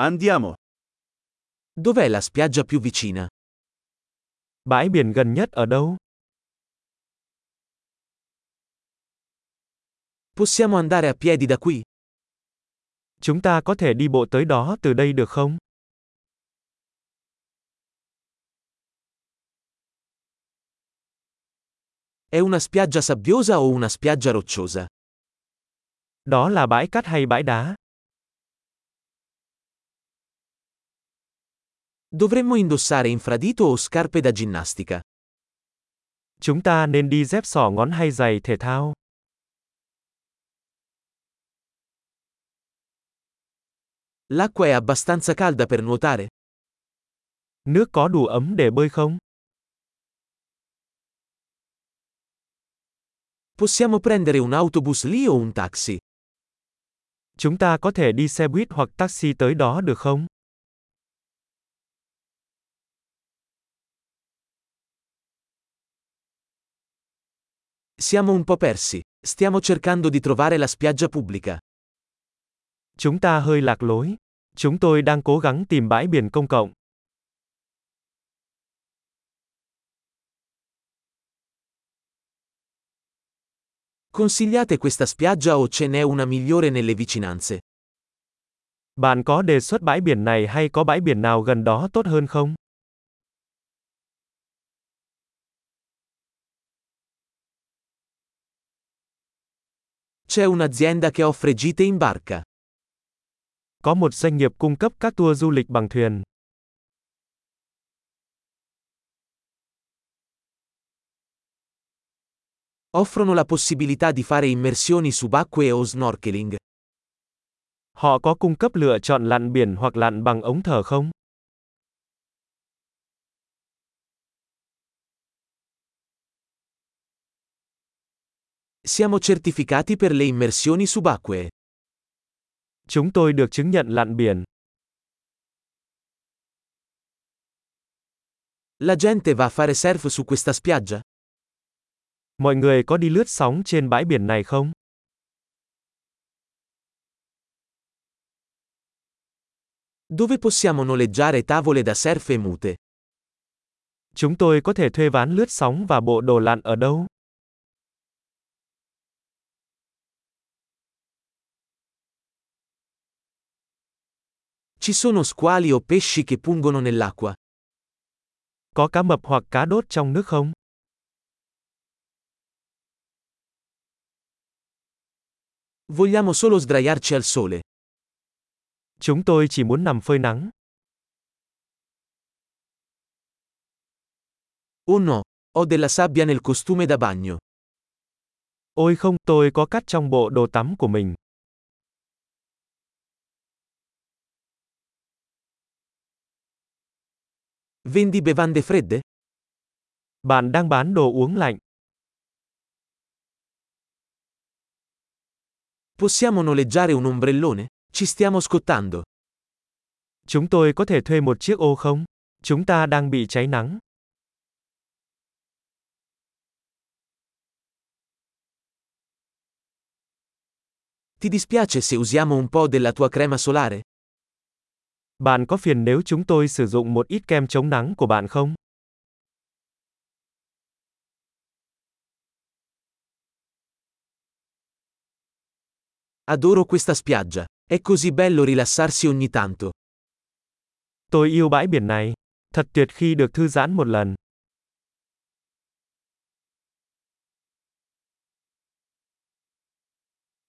Andiamo. Dov'è la spiaggia più vicina? Bãi biển gần nhất ở đâu? Possiamo andare a piedi da qui? Chúng ta có thể đi bộ tới đó từ đây được không? È una spiaggia sabbiosa o una spiaggia rocciosa? Đó là bãi cát hay bãi đá? Dovremmo indossare infradito o scarpe da ginnastica? Chúng ta nên đi dép sỏ ngón hay giày thể thao? L'acqua è abbastanza calda per nuotare? Nước có đủ ấm để bơi không? Possiamo prendere un autobus lì o un taxi? Chúng ta có thể đi xe buýt hoặc taxi tới đó được không? Siamo un po' persi. Stiamo cercando di trovare la spiaggia pubblica. Chúng ta hơi lạc lối. Chúng tôi đang cố gắng tìm bãi biển công cộng. Consigliate questa spiaggia o ce n'è una migliore nelle vicinanze? Bạn có đề xuất bãi biển này hay có bãi biển nào gần đó tốt hơn không? C'è un'azienda che offre gite in barca. Có một doanh nghiệp cung cấp các tour du lịch bằng thuyền. Offrono la possibilità di fare immersioni subacquee o snorkeling. Họ có cung cấp lựa chọn lặn biển hoặc lặn bằng ống thở không? Siamo certificati per le immersioni subacquee. Chúng tôi được chứng nhận lặn biển. La gente va a fare surf su questa spiaggia? Mọi người có đi lướt sóng trên bãi biển này không? Dove possiamo noleggiare tavole da surf e mute? Chúng tôi có thể thuê ván lướt sóng và bộ đồ lặn ở đâu? Ci sono squali o pesci che pungono nell'acqua? Có cá mập hoặc cá đốt trong nước không? Vogliamo solo sdraiarci al sole. Chúng tôi chỉ muốn nằm phơi nắng. Oh no, ho della sabbia nel costume da bagno. Ôi không, tôi có cát trong bộ đồ tắm của mình. Vendi bevande fredde? Bạn đang bán đồ uống lạnh. Possiamo noleggiare un ombrellone? Ci stiamo scottando. Chúng tôi có thể thuê một chiếc ô không? Chúng ta đang bị cháy nắng. Ti dispiace se usiamo un po' della tua crema solare? Bạn có phiền nếu chúng tôi sử dụng một ít kem chống nắng của bạn không? Adoro questa spiaggia. È così bello rilassarsi ogni tanto. Tôi yêu bãi biển này. Thật tuyệt khi được thư giãn một lần.